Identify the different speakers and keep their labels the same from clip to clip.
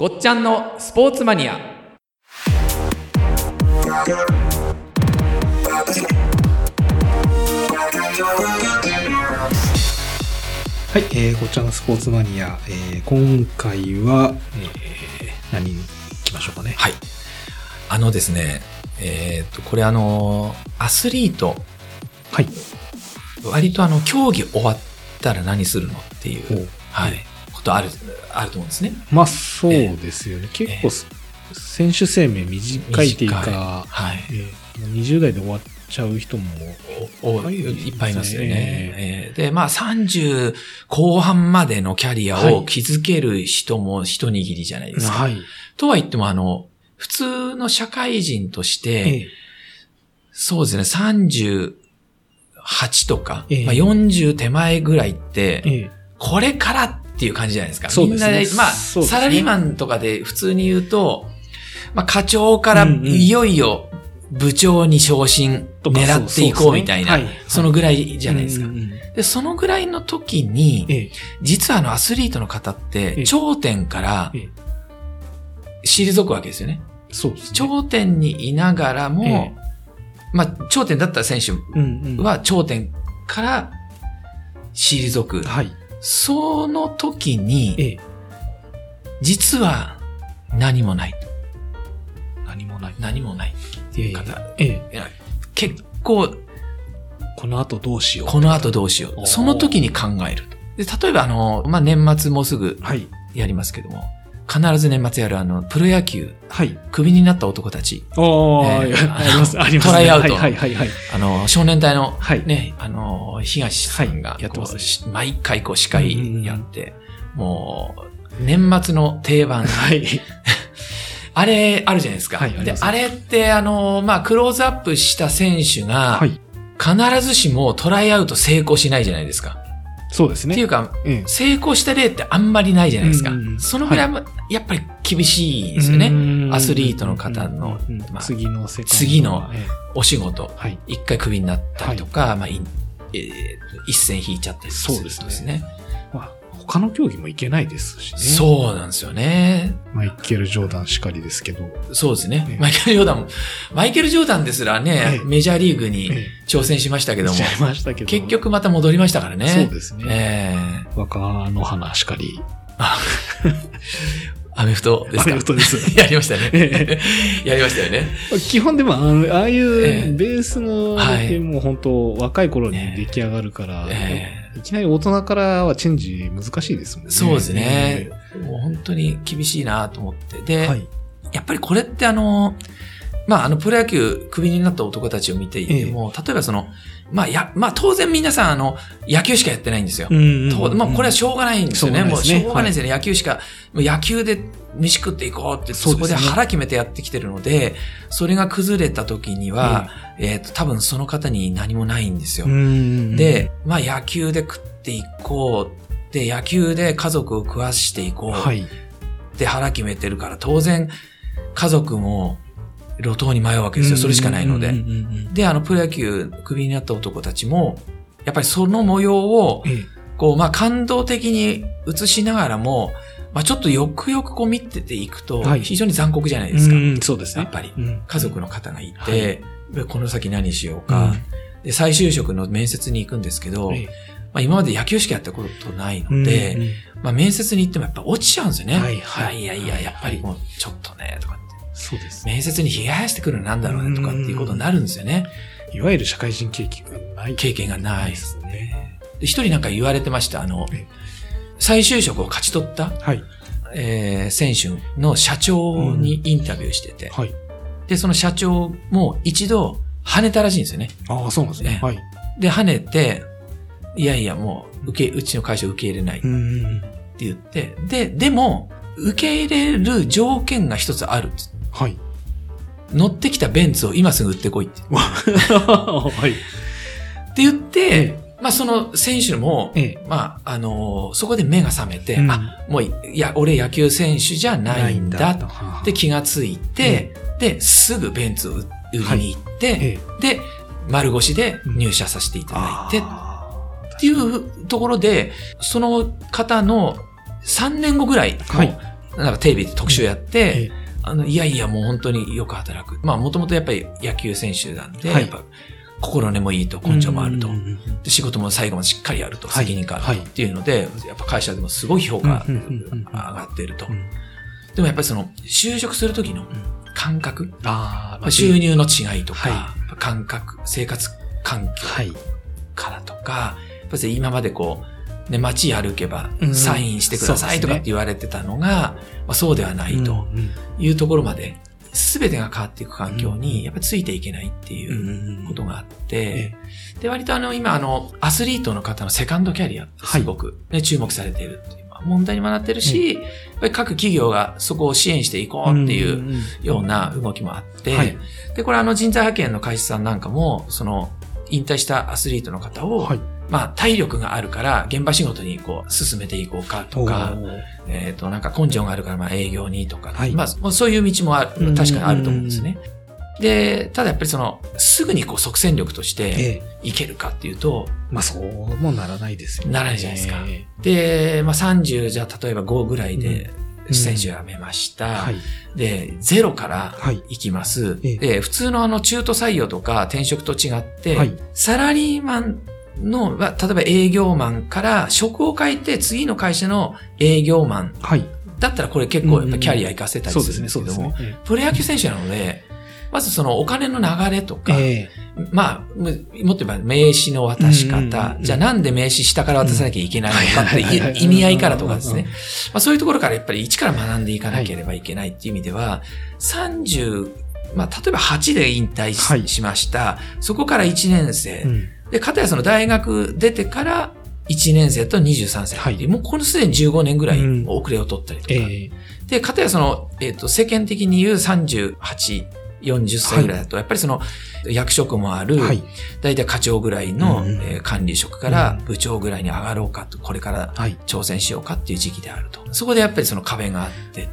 Speaker 1: ごっちゃんのスポーツマニア。
Speaker 2: はい、えー、ごっちゃんのスポーツマニア、えー、今回は、えー、何に行きましょうかね。
Speaker 1: はい。あのですねえっ、とこれあのアスリート。
Speaker 2: はい。
Speaker 1: 割とあの競技終わったら何するのっていう、はい、ことあるあると思うんですね。
Speaker 2: まあ、そうですよね。結構、選手生命短いっていうか、
Speaker 1: はい。
Speaker 2: えー、もう20代で終わっちゃう人も、
Speaker 1: お
Speaker 2: はい
Speaker 1: いっぱいいますよね。
Speaker 2: え
Speaker 1: え。ーで、まあ30後半までのキャリア
Speaker 2: はい。
Speaker 1: を築ける人も一握りじゃないですか。
Speaker 2: はい。
Speaker 1: とは言っても、あの、普通の社会人として、
Speaker 2: え
Speaker 1: そうですね、38とか、
Speaker 2: ええ。
Speaker 1: まあ、40手前ぐらいって、これからっていう感じじゃないですか。
Speaker 2: そうですね。
Speaker 1: みんなで、まあ、
Speaker 2: ね。
Speaker 1: サラリーマンとかで普通に言うと、まあ、課長からいよいよ部長に昇進狙っていこうみたいな、
Speaker 2: そ
Speaker 1: のぐらい
Speaker 2: ー
Speaker 1: じゃないですか。で、そのぐらいの時に、
Speaker 2: えー
Speaker 1: 実はあのアスリートの方っ
Speaker 2: ええ。
Speaker 1: て、頂点から
Speaker 2: ええ。
Speaker 1: 退くわけですよね。
Speaker 2: そうですね。
Speaker 1: 頂点にいながらも、
Speaker 2: え
Speaker 1: まあ、頂点だった選手は頂点から退く。
Speaker 2: はい。
Speaker 1: その時に、
Speaker 2: えー
Speaker 1: 実は何もない。
Speaker 2: 何もない。
Speaker 1: 何もないっていう方、
Speaker 2: えー
Speaker 1: いや結構、
Speaker 2: この後どうしよう。
Speaker 1: この後どうしよう。その時に考える。で例えば、あの、まあ、年末もうすぐ
Speaker 2: はい。
Speaker 1: やりますけども、必ず年末やるあの、プロ野球、
Speaker 2: はい。
Speaker 1: クビになった男たち、
Speaker 2: おー、
Speaker 1: えー
Speaker 2: あります、あります、
Speaker 1: トライアウト
Speaker 2: はいはいはいはい。
Speaker 1: あの、少年隊の、
Speaker 2: はい
Speaker 1: ね、あの、東さんが、
Speaker 2: はいやってます
Speaker 1: 毎回こう司会やって、もう、年末の定番、
Speaker 2: はい。
Speaker 1: あれ、あるじゃないですか。
Speaker 2: はいあ
Speaker 1: であれって、あの、まあ、クローズアップした選手が、
Speaker 2: はい。
Speaker 1: 必ずしもトライアウト成功しないじゃないですか。
Speaker 2: そうですね。
Speaker 1: っていうか、
Speaker 2: ええ
Speaker 1: 成功した例ってあんまりないじゃないですか。
Speaker 2: うんうんうん
Speaker 1: そのぐらいも、やっぱり厳しいですよね。
Speaker 2: ね
Speaker 1: アスリートの方の
Speaker 2: うんうんうん
Speaker 1: まあ
Speaker 2: 次の
Speaker 1: 次の
Speaker 2: ええ
Speaker 1: お仕事。
Speaker 2: はい。
Speaker 1: 一回クビになったりとか、まあ、いえー一線引いちゃったりすると
Speaker 2: そう
Speaker 1: ですね。
Speaker 2: まあ、他の競技もいけないですしね。
Speaker 1: そうなんですよね。
Speaker 2: マイケル・ジョーダンしかりですけど。
Speaker 1: そうですね。
Speaker 2: ええ
Speaker 1: マイケル・ジョーダンも、マイケル・ジョーダンですらね、
Speaker 2: ええ
Speaker 1: メジャーリーグに
Speaker 2: え
Speaker 1: 挑戦しましたけども
Speaker 2: し、ちゃいましたけど。
Speaker 1: 結局また戻りましたからね。
Speaker 2: そうですね。
Speaker 1: ええ
Speaker 2: 若の花しかり。
Speaker 1: アメフトですか？
Speaker 2: アメフトです
Speaker 1: やりましたね。
Speaker 2: え
Speaker 1: やりましたよね。
Speaker 2: 基本でもあの、ああい
Speaker 1: ええ
Speaker 2: うベースのあれってもう本当若い頃に出来上がるから、
Speaker 1: え
Speaker 2: いきなり大人からはチェンジ難しいですもんね。
Speaker 1: そうですね。もう本当に厳しいなと思って。で、
Speaker 2: はい。
Speaker 1: やっぱりこれってあの、まあ、あの、プロ野球、クビになった男たちを見ていても、例えばその、まあ、や、まあ、当然皆さん、あの、野球しかやってないんですよ。
Speaker 2: ん
Speaker 1: とまあ、これはしょうがないんですよね。もう
Speaker 2: しょうがないですね
Speaker 1: しょうがないですよね。野球しか、もう野球で飯食っていこうって、
Speaker 2: そ
Speaker 1: こで腹決めてやってきてるので、それが崩れた時には、えっ、と、多分その方に何もないんですよ。
Speaker 2: うん
Speaker 1: で、まあ、野球で食っていこう。で、野球で家族を食わしていこう。
Speaker 2: はい。
Speaker 1: って腹決めてるから、当然、家族も路頭に迷うわけですよ。それしかないので。
Speaker 2: うんうんうんうん
Speaker 1: で、あの、プロ野球、クビになった男たちも、やっぱりその模様を、
Speaker 2: え
Speaker 1: こう、まあ、感動的に映しながらも、まあ、ちょっとよくよくこう見てていくと
Speaker 2: はい、
Speaker 1: 非常に残酷じゃない
Speaker 2: え
Speaker 1: ですか。
Speaker 2: うんそうですね。
Speaker 1: やっぱり
Speaker 2: うん
Speaker 1: 家族の方がい
Speaker 2: は
Speaker 1: て、でこの先何しようか、で、再就職の面接に行くんですけど、
Speaker 2: ええ
Speaker 1: まあ、今まで野球しかやったことないので、
Speaker 2: うんうん
Speaker 1: まあ、面接に行ってもやっぱ落ちちゃうんですよね。
Speaker 2: はいはい
Speaker 1: いやいや、やっぱりもうちょっとね、とか。
Speaker 2: そうです。
Speaker 1: 面接にひげ生やしてくるのなんだろうねとかっていうことになるんですよね。
Speaker 2: いわゆる社会人経験がない。
Speaker 1: 経験がないです
Speaker 2: ね。
Speaker 1: 一人なんか言われてました。あの
Speaker 2: ええ、
Speaker 1: 再就職を勝ち取った、
Speaker 2: はい。
Speaker 1: えー選手の社長にインタビューしてて、
Speaker 2: はい。
Speaker 1: で、その社長も一度跳ねたらしいんですよね。
Speaker 2: ああ、そうなんですね。
Speaker 1: ね
Speaker 2: はい。
Speaker 1: で、跳ねて、いやいや、もう、受け、うちの会社受け入れないって。言って、で、でも、受け入れる条件が一つあるっつって。
Speaker 2: はい。
Speaker 1: 乗ってきたベンツを今すぐ売ってこいって。
Speaker 2: はい。
Speaker 1: って言って、まあその選手も、
Speaker 2: ええ。
Speaker 1: まああのーそこで目が覚めて、
Speaker 2: うん
Speaker 1: あ、もういいや、俺野球選手じゃないんだ
Speaker 2: と。
Speaker 1: って気がついて、で、すぐベンツを売売りに行って、
Speaker 2: ええ。
Speaker 1: で、丸腰で入社させていただいて、
Speaker 2: あ
Speaker 1: っていうところで、その方の3年後ぐらいの、
Speaker 2: はい
Speaker 1: なんかテレビで特集やって、
Speaker 2: ええ
Speaker 1: あの、いやいや、もう本当によく働く。まあ、もともとやっぱり野球選手なんで、
Speaker 2: はい。
Speaker 1: やっぱ心根もいいと根性もあると。
Speaker 2: うんうんうん
Speaker 1: で仕事も最後までしっかりやると、
Speaker 2: はい。
Speaker 1: 責任感あ
Speaker 2: はい。
Speaker 1: るとっていうので、やっぱ会社でもすごい評価
Speaker 2: うんうんうんうん
Speaker 1: 上がっていると。
Speaker 2: う。ん。
Speaker 1: でもやっぱりその、就職する時の感覚、
Speaker 2: ああ、
Speaker 1: まあ収入の違いとか、
Speaker 2: はい。
Speaker 1: 感覚、生活環境
Speaker 2: はい。
Speaker 1: からとか、やっぱり今までこう、ね、街歩けば
Speaker 2: うん。
Speaker 1: サインしてくださいとかって言われてたのが、まあ、そうではないというところまで、すべてが変わっていく環境に、やっぱりついていけないっていうことがあっ
Speaker 2: え
Speaker 1: て、で、割とあの、今あの、アスリートの方のセカンドキャリアってすごく。ね、注目されているっていうまあ問題にもなってるし、やっぱり各企業がそこを支援していこうっていうような動きもあって、
Speaker 2: はい。
Speaker 1: で、これあの人材派遣の会社さんなんかも、その、引退したアスリートの方を、
Speaker 2: はい。
Speaker 1: まあ体力があるから現場仕事にこう進めていこうかとか、えっ、となんか根性があるからまあ営業にとか、
Speaker 2: はい
Speaker 1: まあそういう道もあ
Speaker 2: うん
Speaker 1: る、確かにあると思うんですね。で、ただやっぱりその、すぐにこう即戦力として
Speaker 2: ええ。
Speaker 1: いけるかっていうと、
Speaker 2: まあそうもならないですよね。
Speaker 1: ならないじゃないですか
Speaker 2: え
Speaker 1: で、まあ30じゃあ例えば5ぐらいで
Speaker 2: うん
Speaker 1: 選手辞めました。
Speaker 2: えはい。
Speaker 1: で、ゼロから
Speaker 2: はい。
Speaker 1: 行きます。
Speaker 2: ええ
Speaker 1: で、普通のあの中途採用とか転職と違って、
Speaker 2: はい
Speaker 1: サラリーマンの、まあ例えば営業マンから職を変えて次の会社の営業マン
Speaker 2: はい。
Speaker 1: だったらこれ結構やっぱキャリア活かせたりするん
Speaker 2: です
Speaker 1: けども、
Speaker 2: そうですね。
Speaker 1: プロ野球選手なので、まずそのお金の流れとか、
Speaker 2: ええ
Speaker 1: まあ、むもっと言えば名刺の渡し方
Speaker 2: う、ん
Speaker 1: じゃあなんで名刺下から渡さなきゃいけないのかって意味合いからとかですね。まあそういうところからやっぱり一から学んでいかなければいけないっていう意味では、30、まあ例えば8で引退し,、
Speaker 2: はい
Speaker 1: ました。そこから1年生。
Speaker 2: うん
Speaker 1: で、かたやその大学出てから1年生と23歳っていう、もうこのすでに15年ぐらい
Speaker 2: うん
Speaker 1: 遅れを取ったりとか。
Speaker 2: ええ
Speaker 1: で、かたやその、えっ、と、世間的に言う38、40歳ぐらいだと、やっぱりその、役職もある、
Speaker 2: はい。
Speaker 1: 大体課長ぐらいの、
Speaker 2: うんうん
Speaker 1: えー管理職から部長ぐらいに上がろうかと、これから
Speaker 2: はい。
Speaker 1: 挑戦しようかっていう時期であると。そこでやっぱりその壁があって、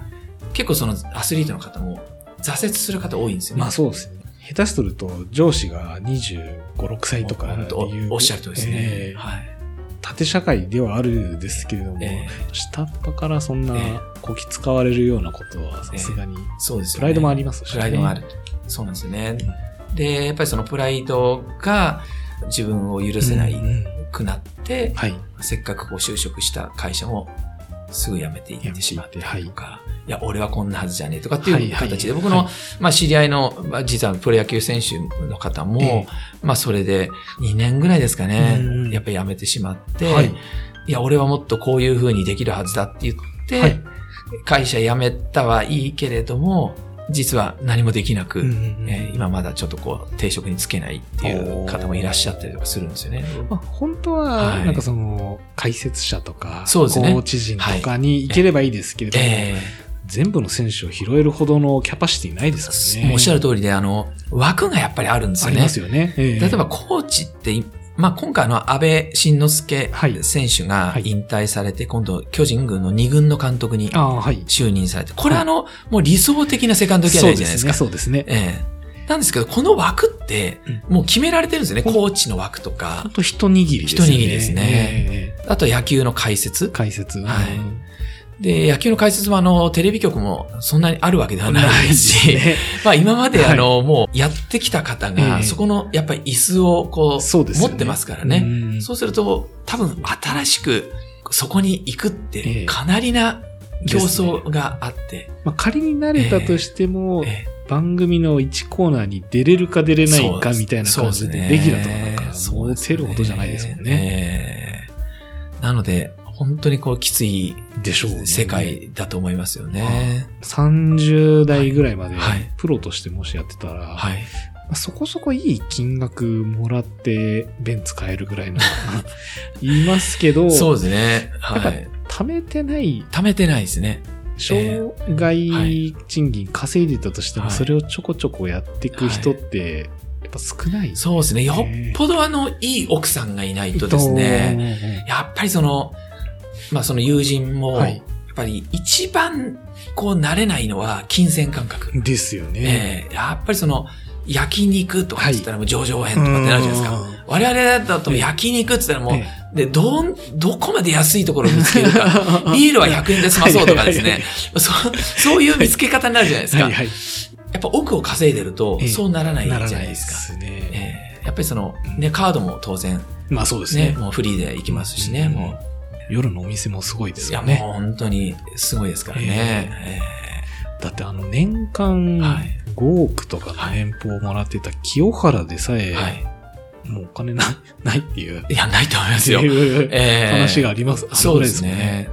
Speaker 1: 結構そのアスリートの方も挫折する方多いんですよね。
Speaker 2: まあそうですね。下手すると上司が25、6歳とかいう
Speaker 1: おっしゃるとりですね。
Speaker 2: ええ
Speaker 1: はい。
Speaker 2: 縦社会ではあるですけれども、
Speaker 1: え
Speaker 2: 下っ端からそんな
Speaker 1: ええ
Speaker 2: こき使われるようなことはさすがに、
Speaker 1: そうですよね。
Speaker 2: プライドもありますしね
Speaker 1: プライドもある。そうなんですよね。で、やっぱりそのプライドが自分を許せない
Speaker 2: うんうん
Speaker 1: くなって、
Speaker 2: はい。
Speaker 1: せっかくこう就職した会社もすぐ辞めていってしまってとか、い、や、俺はこんなはずじゃねえとかっていう形で、僕の、
Speaker 2: はい。はい
Speaker 1: まあ知り合いの、まあ実はプロ野球選手の方も、
Speaker 2: ええ。
Speaker 1: まあそれで2年ぐらいですかね
Speaker 2: うん、
Speaker 1: やっぱり辞めてしまって、
Speaker 2: はい。
Speaker 1: い、や、俺はもっとこういう風にできるはずだって言って、
Speaker 2: はい。
Speaker 1: 会社辞めたはいいけれども、実は何もできなく、
Speaker 2: うん
Speaker 1: えー今まだちょっとこう定職につけないっていう方もいらっしゃったりとかするんですよね。
Speaker 2: まあ、本当は、
Speaker 1: はい
Speaker 2: なんかその、解説者とか、
Speaker 1: そうですね
Speaker 2: コーチ陣とかに行ければいいですけれども、
Speaker 1: え
Speaker 2: 全部の選手を拾えるほどのキャパシティないですよね。
Speaker 1: おっしゃる通りで、あの、枠がやっぱりあるんですよね。
Speaker 2: ありますよね。ええ
Speaker 1: 例えばコーチって、まあ今回の安倍晋之助
Speaker 2: はい
Speaker 1: 選手が
Speaker 2: はい
Speaker 1: 引退されて、今度巨人軍の2軍の監督に。就任されて、これはあの、もう理想的なセカンドキャリアじゃないですか。
Speaker 2: そうですね。そうですね。
Speaker 1: ええなんですけど、この枠って、もう決められてるんですよね。コーチの枠とか
Speaker 2: 本、当一握りですね。
Speaker 1: 一握りですね
Speaker 2: ええ
Speaker 1: あと野球の解説。
Speaker 2: 解説。
Speaker 1: はい
Speaker 2: うん
Speaker 1: で、野球の解説もあの、テレビ局もそんなにあるわけではないし、
Speaker 2: ね。
Speaker 1: まあ今まであの、もうやってきた方
Speaker 2: え
Speaker 1: が、
Speaker 2: え
Speaker 1: そこのやっぱり椅子をこう、
Speaker 2: そうですよね。
Speaker 1: 持ってますからね。
Speaker 2: うん。
Speaker 1: そうすると、多分新しくそこに行くっ
Speaker 2: ええ。
Speaker 1: て、かなりな競争があって、
Speaker 2: まあ、仮になれたとしても、
Speaker 1: ええ。
Speaker 2: 番組の1コーナーに出れるか出れないかみたいな感じで、レギュラーとかなんか、
Speaker 1: そうです
Speaker 2: 持てるほどじゃないですもんね。
Speaker 1: ええなので、本当にこう、きつい
Speaker 2: でしょうね。
Speaker 1: 世界だと思いますよね。
Speaker 2: 30代ぐらいまで
Speaker 1: はい
Speaker 2: プロとしてもしやってたら、
Speaker 1: はい。
Speaker 2: まあそこそこいい金額もらってベンツ買えるぐらいの 言いますけど、
Speaker 1: そうですね。はい。
Speaker 2: 貯めてない、
Speaker 1: 貯めてないですね。
Speaker 2: 障害賃金稼いでたとしても、
Speaker 1: はい
Speaker 2: それをちょこちょこやっていく人って、やっぱ少ない。
Speaker 1: そうですね。よっぽどあの、いい奥さんがいないとですね、やっぱりその、まあその友人も、
Speaker 2: はい
Speaker 1: やっぱり一番こう慣れないのは金銭感覚。
Speaker 2: ですよね。
Speaker 1: ええやっぱりその、焼肉とかって言ったらもう上場編とかってなるじゃないですか。我々だと焼肉って言ったらもう、
Speaker 2: え
Speaker 1: で、どん、どこまで安いところを見つけるか。ビールは100円で済まそうとかですね。そそういう見つけ方になるじゃないですか。
Speaker 2: はいはい。
Speaker 1: やっぱ奥を稼いでると
Speaker 2: ええ、
Speaker 1: そうならないじゃ
Speaker 2: ない
Speaker 1: で
Speaker 2: すすね。
Speaker 1: ええやっぱりその、ね、カードも当然、
Speaker 2: まあそうです
Speaker 1: ね、
Speaker 2: ね。
Speaker 1: もうフリーで行きますしね、
Speaker 2: うん
Speaker 1: も
Speaker 2: 夜のお店もすごいで
Speaker 1: う。いや、
Speaker 2: すよね。
Speaker 1: もう本当にすごいですからね。
Speaker 2: だってあの年間
Speaker 1: はい
Speaker 2: 5億とかの年俸をもらってた清原でさえ、
Speaker 1: ええはい。
Speaker 2: もうお金ない、ないっていう。
Speaker 1: いや、ないと思いますよ。
Speaker 2: いう
Speaker 1: ええ
Speaker 2: 話があります。
Speaker 1: そうですね。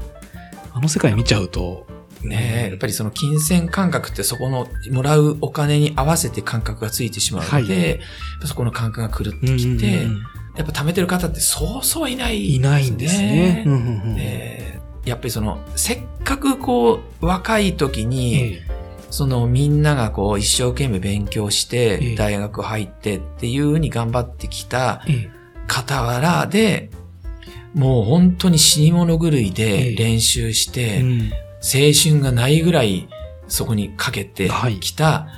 Speaker 2: あの世界見ちゃうと、
Speaker 1: ねえ、やっぱりその金銭感覚ってそこのもらうお金に合わせて感覚がついてしまうので、
Speaker 2: はい
Speaker 1: そこの感覚が狂って
Speaker 2: うん
Speaker 1: きて、
Speaker 2: うんうん
Speaker 1: やっぱ貯めてる方ってそうそういない、
Speaker 2: いないんですね。うんうんうん
Speaker 1: ええやっぱりその、せっかくこう、若い時に、
Speaker 2: え
Speaker 1: そのみんながこう一生懸命勉強し
Speaker 2: ええ。
Speaker 1: て、大学入ってっていうふうに頑張ってきた
Speaker 2: ええ。
Speaker 1: 傍らで、もう本当に死に物狂い
Speaker 2: ええ。
Speaker 1: で練習し
Speaker 2: え
Speaker 1: て、
Speaker 2: うん。
Speaker 1: 青春がないぐらいそこにかけて
Speaker 2: はい。
Speaker 1: きた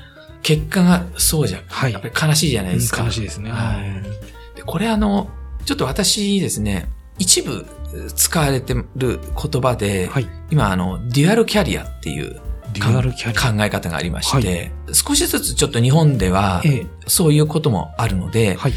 Speaker 1: 結果がそうじゃ、
Speaker 2: はい。
Speaker 1: やっぱり悲しいじゃないですか。
Speaker 2: 悲しいですね。
Speaker 1: はい。でこれあの、ちょっと私ですね、一部使われてる言葉で、
Speaker 2: はい。
Speaker 1: 今あの、デュアルキャリアっていう
Speaker 2: デュアルキャリア。
Speaker 1: 考え方がありまして、少しずつちょっと日本では、
Speaker 2: ええ
Speaker 1: そういうこともあるので、
Speaker 2: はい。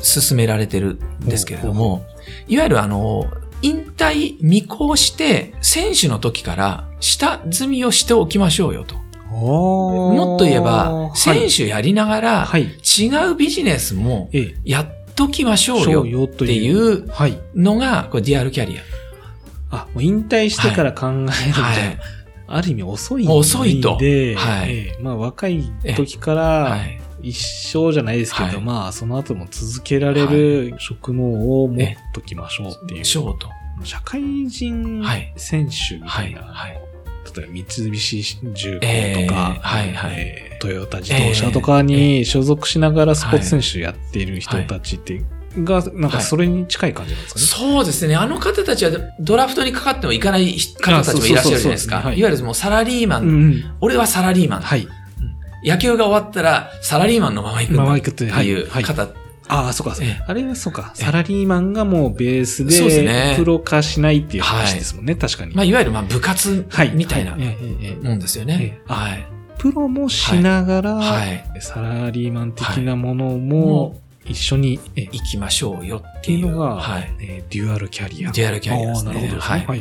Speaker 1: 進められてるんですけれども、いわゆるあの、引退未行して、選手の時から下積みをしておきましょうよと。も
Speaker 2: も
Speaker 1: っと言えば、選手やりながら、
Speaker 2: はい。
Speaker 1: 違うビジネスも
Speaker 2: ええ。
Speaker 1: やっときましょうよっていう
Speaker 2: はい。
Speaker 1: のが、これディアルキャリア。
Speaker 2: あ、もう引退してから考えるんじゃ、
Speaker 1: はい。
Speaker 2: ある意味遅い
Speaker 1: 遅いと
Speaker 2: で、
Speaker 1: はい
Speaker 2: ええまあ若い時か
Speaker 1: は
Speaker 2: ら、
Speaker 1: い。
Speaker 2: 一生じゃないですけど、
Speaker 1: はい
Speaker 2: まあその後も続けられる職能を持っときましょうっていう。
Speaker 1: ショート。
Speaker 2: 社会人
Speaker 1: はい
Speaker 2: 選手みた
Speaker 1: はいい。
Speaker 2: な、
Speaker 1: はい。
Speaker 2: 例えば三菱重
Speaker 1: えー
Speaker 2: 工とか、
Speaker 1: はいはい
Speaker 2: えートヨタ自動車とかに所属しながらスポーツ選手やっている人たちって、が、なんかそれに近い感じなんですかね？
Speaker 1: そうですね。あの方たちはドラフトにかかってもいかない方たちもいらっしゃるじゃないですか。
Speaker 2: い
Speaker 1: いわゆるもうサラリーマン。
Speaker 2: うんうん。
Speaker 1: 俺はサラリーマン。
Speaker 2: はい。
Speaker 1: 野球が終わったらサラリーマンのまま行く
Speaker 2: って
Speaker 1: いう
Speaker 2: はい
Speaker 1: 方。
Speaker 2: ああ、そうか。
Speaker 1: ええ
Speaker 2: あれはそうか。
Speaker 1: ええ
Speaker 2: サラリーマンがもうベース
Speaker 1: そうですね
Speaker 2: で、プロ化しないっていう話ですもんね、確かに。
Speaker 1: まあ、いわゆるまあ部活
Speaker 2: はい
Speaker 1: みたいなもんですよね
Speaker 2: え。え
Speaker 1: はい。
Speaker 2: プロもしながら、
Speaker 1: はい。
Speaker 2: サラリーマン的なものも一緒に、
Speaker 1: 行きましょうよっていう。
Speaker 2: のが、
Speaker 1: はい。
Speaker 2: えーデュアルキャリア。
Speaker 1: デュアルキャリアですね
Speaker 2: なるほど
Speaker 1: はい
Speaker 2: ね。はい。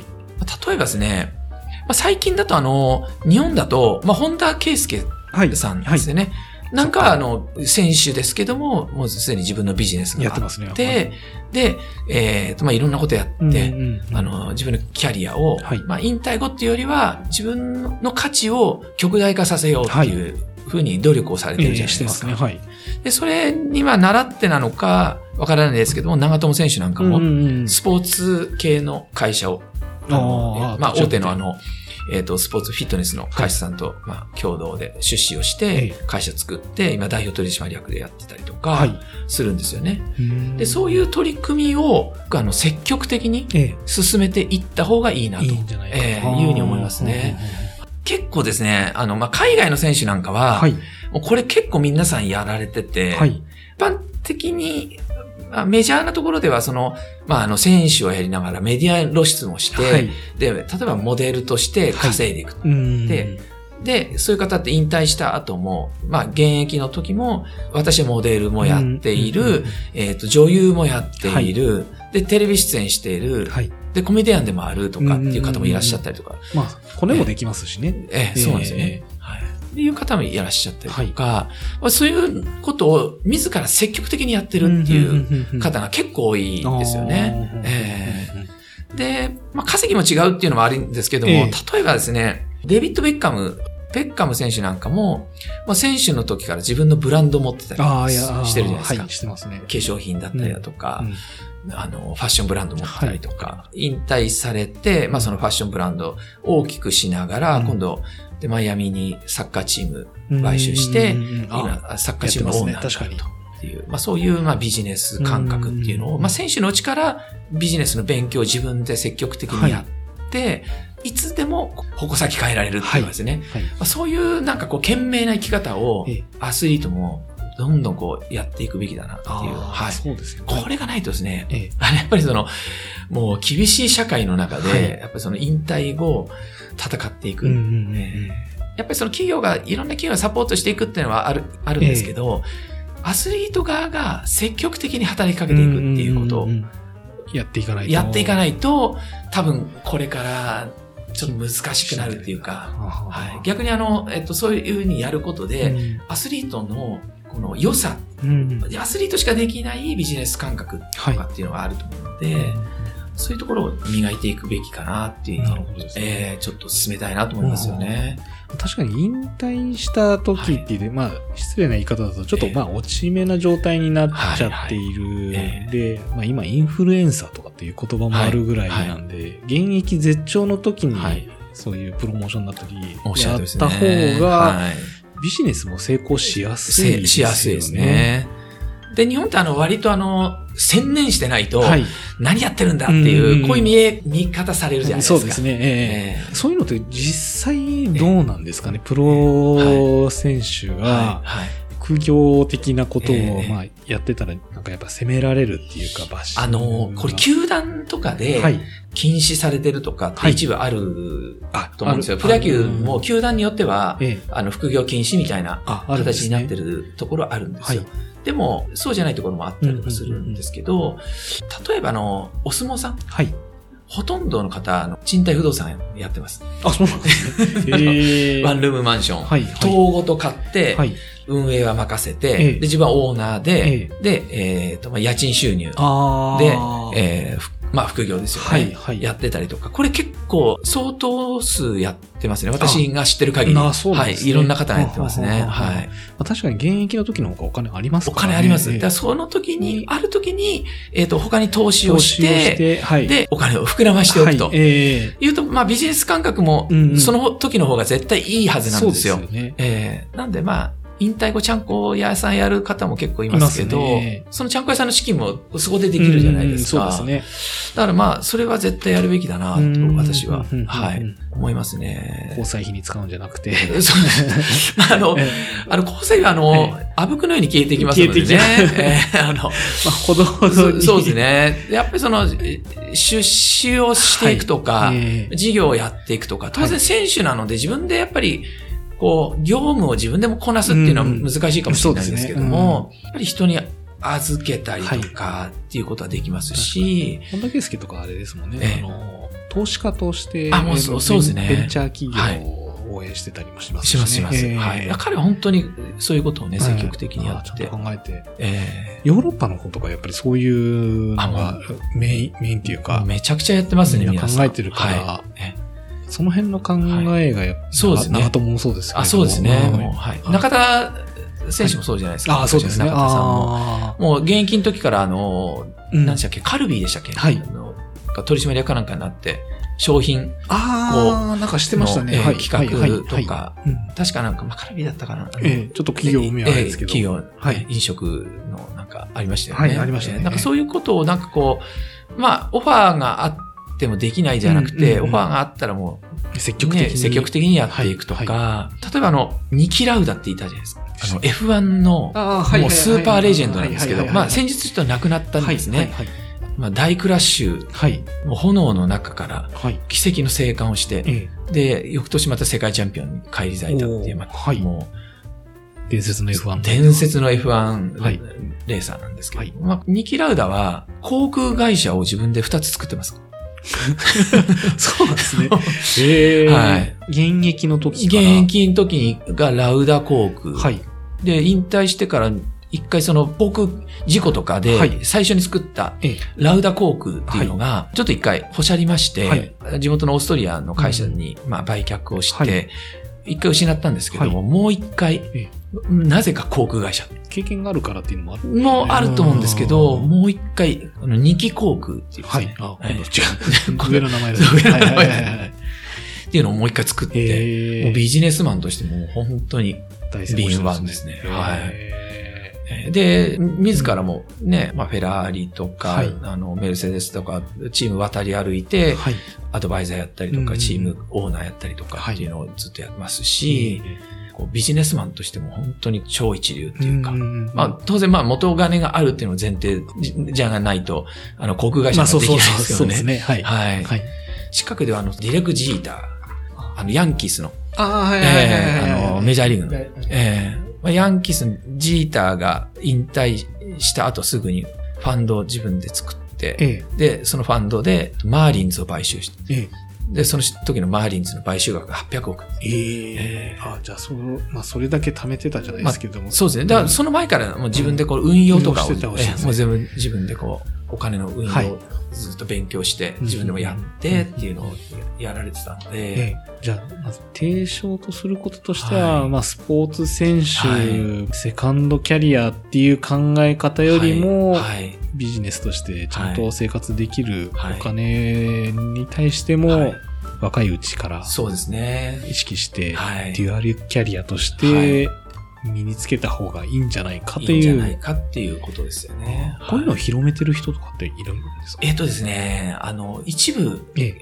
Speaker 1: 例えばですね、まあ、最近だとあの、日本だと、まあ、本田圭佑
Speaker 2: はい。
Speaker 1: さんですよね。なんかはあの、選手ですけども、もうすでに自分のビジネスがあって、
Speaker 2: やってますね
Speaker 1: で、で、えーと、まあ、いろんなことやって、
Speaker 2: うんうんうん
Speaker 1: あの、自分のキャリアを、
Speaker 2: はい
Speaker 1: まあ、引退後っていうよりは、自分の価値を極大化させようっていうふうに努力をされてるじゃないですか。
Speaker 2: ええしてますね。はい。
Speaker 1: で、それにまあ、習ってなのか、わからないですけども、長友選手なんかも、
Speaker 2: うん
Speaker 1: スポーツ系の会社を、あまあ、大手のあの、えっ、と、スポーツフィットネスの会社さんと、まあ、共同で出資をし
Speaker 2: え
Speaker 1: て、会社作って、今、代表取締役でやってたりとか
Speaker 2: はい、
Speaker 1: するんですよね。
Speaker 2: うん
Speaker 1: で、そういう取り組みを、あの、積極的に
Speaker 2: え
Speaker 1: 進めていった方がいいな
Speaker 2: え、
Speaker 1: と
Speaker 2: いい
Speaker 1: ええいうふうに思いますね。結構ですね、あの、まあ、海外の選手なんかは、
Speaker 2: はい。
Speaker 1: もうこれ結構皆さんやられてて、
Speaker 2: はい。
Speaker 1: 一般的に、まあ、メジャーなところでは、その、まあ、あの、選手をやりながらメディア露出もして、
Speaker 2: はい。
Speaker 1: で、例えばモデルとして稼いでいく。
Speaker 2: うん
Speaker 1: で、で、そういう方って引退した後も、まあ、現役の時も、私はモデルもやっている、えっ、と、女優もやっている、で、テレビ出演している、
Speaker 2: はい。
Speaker 1: で、コメディアンでもあるとかっていう方もいらっしゃったりとか、
Speaker 2: まあ、骨もできますしね。
Speaker 1: ええ、そうなんですよね。
Speaker 2: え
Speaker 1: はていう方もいらっしゃったりとか、まあそういうことを自ら積極的にやってるっていう方が結構多いんですよね。ええ。で、まあ、稼ぎも違うっていうのもあるんですけども、
Speaker 2: ええ。
Speaker 1: 例えばですね、デビッド・ベッカム、ベッカム選手なんかも、まあ、選手の時から自分のブランドを持ってたりしてるじゃないですか。
Speaker 2: はい、してますね。
Speaker 1: 化粧品だったりだとか、
Speaker 2: うん
Speaker 1: あの、ファッションブランド持ってたりとか、引退されて、まあそのファッションブランドを大きくしながら、
Speaker 2: うん。
Speaker 1: 今度、で、マイアミにサッカーチーム買収して、
Speaker 2: うん。うんうんあ
Speaker 1: 今、サッカーチームのオーナーになる
Speaker 2: てますね確か
Speaker 1: っていう、まあそういう、まあビジネス感覚っていうのを、
Speaker 2: うん。
Speaker 1: まあ選手のうちからビジネスの勉強を自分で積極的にやって、い、つでも矛先変えられるっていうのですね。
Speaker 2: はい。
Speaker 1: まあ、そういうなんかこう、懸命な生き方を
Speaker 2: ええ
Speaker 1: アスリートもどんどんこうやっていくべきだなっていう。はい。
Speaker 2: そうですよ
Speaker 1: これがないとですね、
Speaker 2: ええ
Speaker 1: あれやっぱりその、もう厳しい社会の中で、
Speaker 2: はい
Speaker 1: やっぱりその引退後、戦っていく。
Speaker 2: うんうんうんうん
Speaker 1: えやっぱりその企業が、いろんな企業がサポートしていくっていうのはある、あるんですけど、アスリート側が積極的に働きかけていくっていうことを
Speaker 2: んんんやっていかないと。
Speaker 1: やっていか
Speaker 2: い
Speaker 1: ないと、多分これからちょっと難しくなるっていうか、はい、逆にあの、えっと、そういうふうにやることで、アスリートのこの良さ、
Speaker 2: うんうん。
Speaker 1: アスリートしかできないビジネス感覚と
Speaker 2: はい
Speaker 1: かっていうのがあると思うので、そういうところを磨いていくべきかなっていうのを
Speaker 2: ね。
Speaker 1: えーちょっと進めたいなと思いますよね。
Speaker 2: 確かに引退した時っていう、まあ、失礼な言い方だと、ちょっと
Speaker 1: ええ
Speaker 2: まあ、落ち目な状態になっちゃっている。で、まあ今、インフルエンサーとかっていう言葉もあるぐらいなんで、現役絶頂の時に、
Speaker 1: はい
Speaker 2: そういうプロモーションだったり、
Speaker 1: おっしゃ
Speaker 2: やった。方が、
Speaker 1: はい
Speaker 2: ビジネスも成功しやすいですよね。
Speaker 1: せしやすいです。ね。で、日本ってあの、割とあの、専念してないと、
Speaker 2: はい。
Speaker 1: 何やってるんだっていう、
Speaker 2: うん
Speaker 1: こういう見え、見方されるじゃないですか。
Speaker 2: そうですね。ええ
Speaker 1: え
Speaker 2: そういうのって実際どうなんですかね、プロ選手。が
Speaker 1: はい。
Speaker 2: 副業的なことを
Speaker 1: ええ
Speaker 2: まあやってたらなんかやっぱ責められるっていうかバッシング
Speaker 1: あの、これ、球団とかで
Speaker 2: はい。
Speaker 1: 禁止されてるとかって
Speaker 2: はい
Speaker 1: 一部ある
Speaker 2: あ
Speaker 1: と思うんですよ。プロ野球も球団によっては、
Speaker 2: ええ
Speaker 1: あの、副業禁止みたいな形になってるところあるんですよ。
Speaker 2: はい
Speaker 1: でも、そうじゃないところもあったりもするんですけど、例えばあの、お相撲さん、
Speaker 2: はい。
Speaker 1: ほとんどの方、あの賃貸不動産やってます。
Speaker 2: あ、そうなんですね。ええ
Speaker 1: ワンルームマンション。
Speaker 2: はい。
Speaker 1: 統ごと買って、
Speaker 2: はい。
Speaker 1: 運営は任せて、
Speaker 2: ええ
Speaker 1: で、自分はオーナーで、
Speaker 2: え
Speaker 1: で、えっ、と、まあ、家賃収入
Speaker 2: あ
Speaker 1: で
Speaker 2: あ。、
Speaker 1: えーふまあ、副業ですよね。
Speaker 2: はいはい
Speaker 1: やってたりとか。これ結構相当数やってますね。私が知ってる限り。
Speaker 2: あそうですね
Speaker 1: はい。いろんな方がやってますね。
Speaker 2: は
Speaker 1: い。
Speaker 2: まあ確かに現役の時の方がお金あります
Speaker 1: お
Speaker 2: からね。
Speaker 1: 金あります。
Speaker 2: ええ
Speaker 1: だからその時に
Speaker 2: に、
Speaker 1: ある時に、えっ、と、他に投資をして、
Speaker 2: して、はい。
Speaker 1: で、お金を膨らましておくと。
Speaker 2: はい、ええ
Speaker 1: いうと、まあ、ビジネス感覚もその時の方が絶対いいはずなんですよ。
Speaker 2: そうですよね。
Speaker 1: ええなんでまあ、引退後ちゃんこ屋さんやる方も結構いますけど、
Speaker 2: ね
Speaker 1: そのちゃんこ屋さんの資金もそこでできるじゃないですか。
Speaker 2: うんそうですね。
Speaker 1: だからまあ、それは絶対やるべきだなと
Speaker 2: うん、
Speaker 1: 私は
Speaker 2: うん、
Speaker 1: はい、思いますね。
Speaker 2: 交際費に使うんじゃなくて。
Speaker 1: そうです。あの、
Speaker 2: え
Speaker 1: あの、交際費はあの、あぶくのように消えていきますのでね。あの、
Speaker 2: まあ、ほどほどに。
Speaker 1: そそうですね。やっぱりその、え出資をしていくとか、
Speaker 2: はいええ
Speaker 1: 事業をやっていくとか、当然
Speaker 2: はい
Speaker 1: 選手なので自分でやっぱり、こう、業務を自分でもこなすっていうのは
Speaker 2: うん。
Speaker 1: 難しいかもしれないんですけども、
Speaker 2: そ
Speaker 1: やっぱり人に預けたりとかっていうことはできますし、
Speaker 2: 本田圭佑とかあれですもんね。
Speaker 1: ええ。
Speaker 2: あの、投資家として、
Speaker 1: あもうそう
Speaker 2: えー
Speaker 1: そうですね。
Speaker 2: ベンチャー企業を応援してたりもします
Speaker 1: しますします。
Speaker 2: ええ。
Speaker 1: はい。彼は本当にそういうことをね、
Speaker 2: はい。
Speaker 1: 積極的にやって。
Speaker 2: 考えて。
Speaker 1: え
Speaker 2: ヨーロッパの方とかやっぱりそういうの
Speaker 1: あ
Speaker 2: がメイン、メインっていう
Speaker 1: え
Speaker 2: か、
Speaker 1: めちゃくちゃやってますね、
Speaker 2: みんな。考えてるから。
Speaker 1: はい。ええ
Speaker 2: その辺の考えがやっぱ、
Speaker 1: そうですね。
Speaker 2: 長友もそうですけど
Speaker 1: あ、そうですね。中田選手もそうじゃないですか。
Speaker 2: あ、そうですね。
Speaker 1: 中田さんも。
Speaker 2: あ
Speaker 1: もう現役の時から、あの、何でしたっけ、カルビーでしたっけ？取締役かなんかになって、商品
Speaker 2: あー、なんかしてましたね。
Speaker 1: 企画とか、確かなんか、まあ、カルビーだったかな。
Speaker 2: ええちょっと企業運営あれですけど。
Speaker 1: ええ企業、
Speaker 2: はい。
Speaker 1: 飲食のなんかありましたよね。
Speaker 2: はいありましたね。
Speaker 1: えーなんかそういうことをなんかこう、まあ、オファーがあってもできないじゃなくて、オファーがあったらもう、
Speaker 2: 積極的に。
Speaker 1: ね、積極的にやっていくとか、
Speaker 2: はい
Speaker 1: 例えばあの、ニキラウダって言ったじゃないですか。あの、F1 の、もうスーパーレジェンドなんですけど、
Speaker 2: はいはいはい
Speaker 1: まあ先日ちょっと亡くなったんですね。
Speaker 2: はいはい
Speaker 1: まあ大クラッシュ、
Speaker 2: はい。
Speaker 1: もう炎の中から
Speaker 2: はい。
Speaker 1: 奇跡の生還をして、
Speaker 2: ええ
Speaker 1: で、翌年また世界チャンピオンに返り咲いたっていう、まあ
Speaker 2: はい
Speaker 1: も
Speaker 2: 伝説の
Speaker 1: う
Speaker 2: F1。
Speaker 1: 伝説の F1
Speaker 2: はい
Speaker 1: レーサーなんですけど、
Speaker 2: はい
Speaker 1: まあ、ニキラウダは航空会社を自分で2つ作ってます。
Speaker 2: そうなんですね。ええ
Speaker 1: はい。
Speaker 2: 現役の時
Speaker 1: 現
Speaker 2: から。
Speaker 1: 役の時にがラウダ航空。
Speaker 2: はい。
Speaker 1: で、引退してから一回その僕、事故とかで
Speaker 2: はい
Speaker 1: 最初に作った
Speaker 2: ええ
Speaker 1: ラウダ航空っていうのが、ちょっと一回干しゃりまして、
Speaker 2: はい
Speaker 1: 地元のオーストリアの会社にまあ売却をし
Speaker 2: は
Speaker 1: て、一回失ったんですけども、
Speaker 2: は
Speaker 1: もう一回
Speaker 2: え、
Speaker 1: なぜか航空会社。
Speaker 2: 経験があるからっていうのもある。
Speaker 1: もあると思うんですけど、
Speaker 2: うん。
Speaker 1: もう一回、あの、二期航空っていうですね。。
Speaker 2: はい。あ、
Speaker 1: はい。
Speaker 2: 今度違う。上の名前だ。
Speaker 1: そう上の名前っていうのをもう一回作って、
Speaker 2: ええ
Speaker 1: もうビジネスマンとしてもう本当に敏腕ですね。はい。で、自らもね、まあ、フェラーリとか、
Speaker 2: はい。
Speaker 1: あの、メルセデスとか、チーム渡り歩いて、
Speaker 2: はい。
Speaker 1: アドバイザーやったりとか、
Speaker 2: うん
Speaker 1: チームオーナーやったりとか
Speaker 2: はい
Speaker 1: っていうのをずっとやってますし、こうビジネスマンとしても本当に超一流っていうか、まあ当然まあ元金があるっていうの前提じゃないと、あの航空会社はできないですけどね。そうですね。はい。はい。はい、近くではあの、ディレク・ジーター、あの、ヤンキースの、
Speaker 2: ああ、はいはいはい、
Speaker 1: えー、あの、メジャーリーグの、えーまあ、ヤンキースのジーターが引退した後すぐにファンドを自分で作って、ええ、で、そのファンドでマーリンズを買収して、ええ、で、その時のマーリンズの買収額が800億。
Speaker 2: えええー、あじゃあ、その、まあ、それだけ貯めてたじゃないですけども。まあ、
Speaker 1: そうですね。だから、その前からもう自分でこう、運用とかを、うん、もう全部自分でこう、お金の運用をずっと勉強して、自分でもやってっていうのをやられてたので。
Speaker 2: じゃあ、まず提唱とすることとしては、はい、まあ、スポーツ選手、はい、セカンドキャリアっていう考え方よりも、はい、ビジネスとしてちゃんと生活できるお金に対しても、若いうちから
Speaker 1: そうですね。
Speaker 2: 意識して、デュアルキャリアとして身につけた方がいいんじゃないかという。いいんじゃ
Speaker 1: ないかっていうことですよね。
Speaker 2: こういうのを広めてる人とかっているんですか、
Speaker 1: えっ、とですね、あの、一部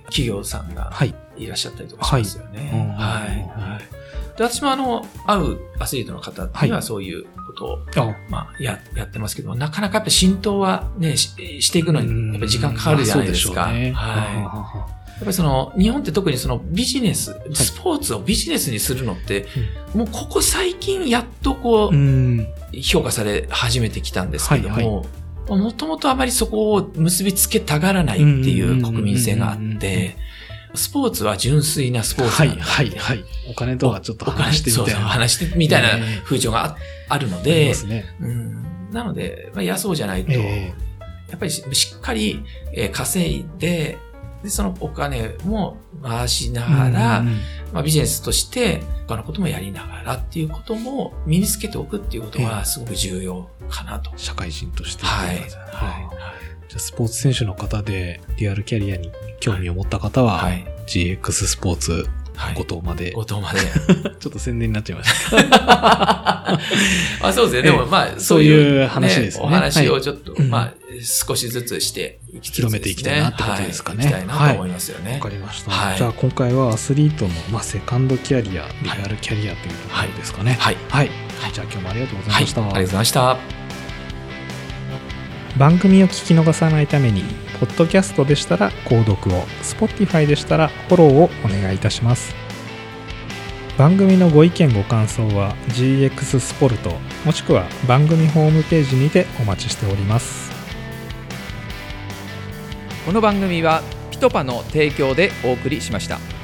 Speaker 1: 企業さんがいらっしゃったりとかしますよね。はい。はい。で私もあの、会うアスリートの方にはそういうことを、はい、まあ、や、やってますけどなかなかやっぱ浸透はね、ししていくのに、やっぱ時間かかるじゃないですか。ね、はい。やっぱりその、日本って特にそのビジネス、スポーツをビジネスにするのって、もうここ最近やっとこう、評価され始めてきたんですけども、もともとあまりそこを結びつけたがらないっていう国民性があって、スポーツは純粋なスポーツ。
Speaker 2: はい、はい、はい。お金とはちょっと話してみたいな。
Speaker 1: 話してみたいな風潮があるので、ね。うん、なので、まあ、いや、そうじゃないと、やっぱりしっかり稼いで、で、そのお金も回しながら、まあ、ビジネスとして他のこともやりながらっていうことも身につけておくっていうことがすごく重要かなと。
Speaker 2: 社会人として。はい。はい。じゃあスポーツ選手の方でデュアルキャリアに興味を持った方は、はい、GX スポーツ後藤まで。
Speaker 1: 後藤まで。
Speaker 2: ちょっと宣伝になっちゃいました。
Speaker 1: あそうですね。でもまあ、
Speaker 2: そういう話ですね。お
Speaker 1: 話をちょっと、まあ、少しずつしてい
Speaker 2: き広めていきたいなってことですかね。
Speaker 1: いきたいなと思いますよね。
Speaker 2: わかりました。じゃあ今回はアスリートの、まあ、セカンドキャリア、リアルキャリアというところですかね。はい。はい。じゃあ今日もありがとうございました。あ
Speaker 1: りがとうございました。
Speaker 2: 番組を聞き逃さないためにポッドキャストでしたら購読を。Spotify でしたらフォローをお願いいたします。番組のご意見ご感想は GX スポルトもしくは番組ホームページにてお待ちしております。
Speaker 1: この番組はピトパの提供でお送りしました。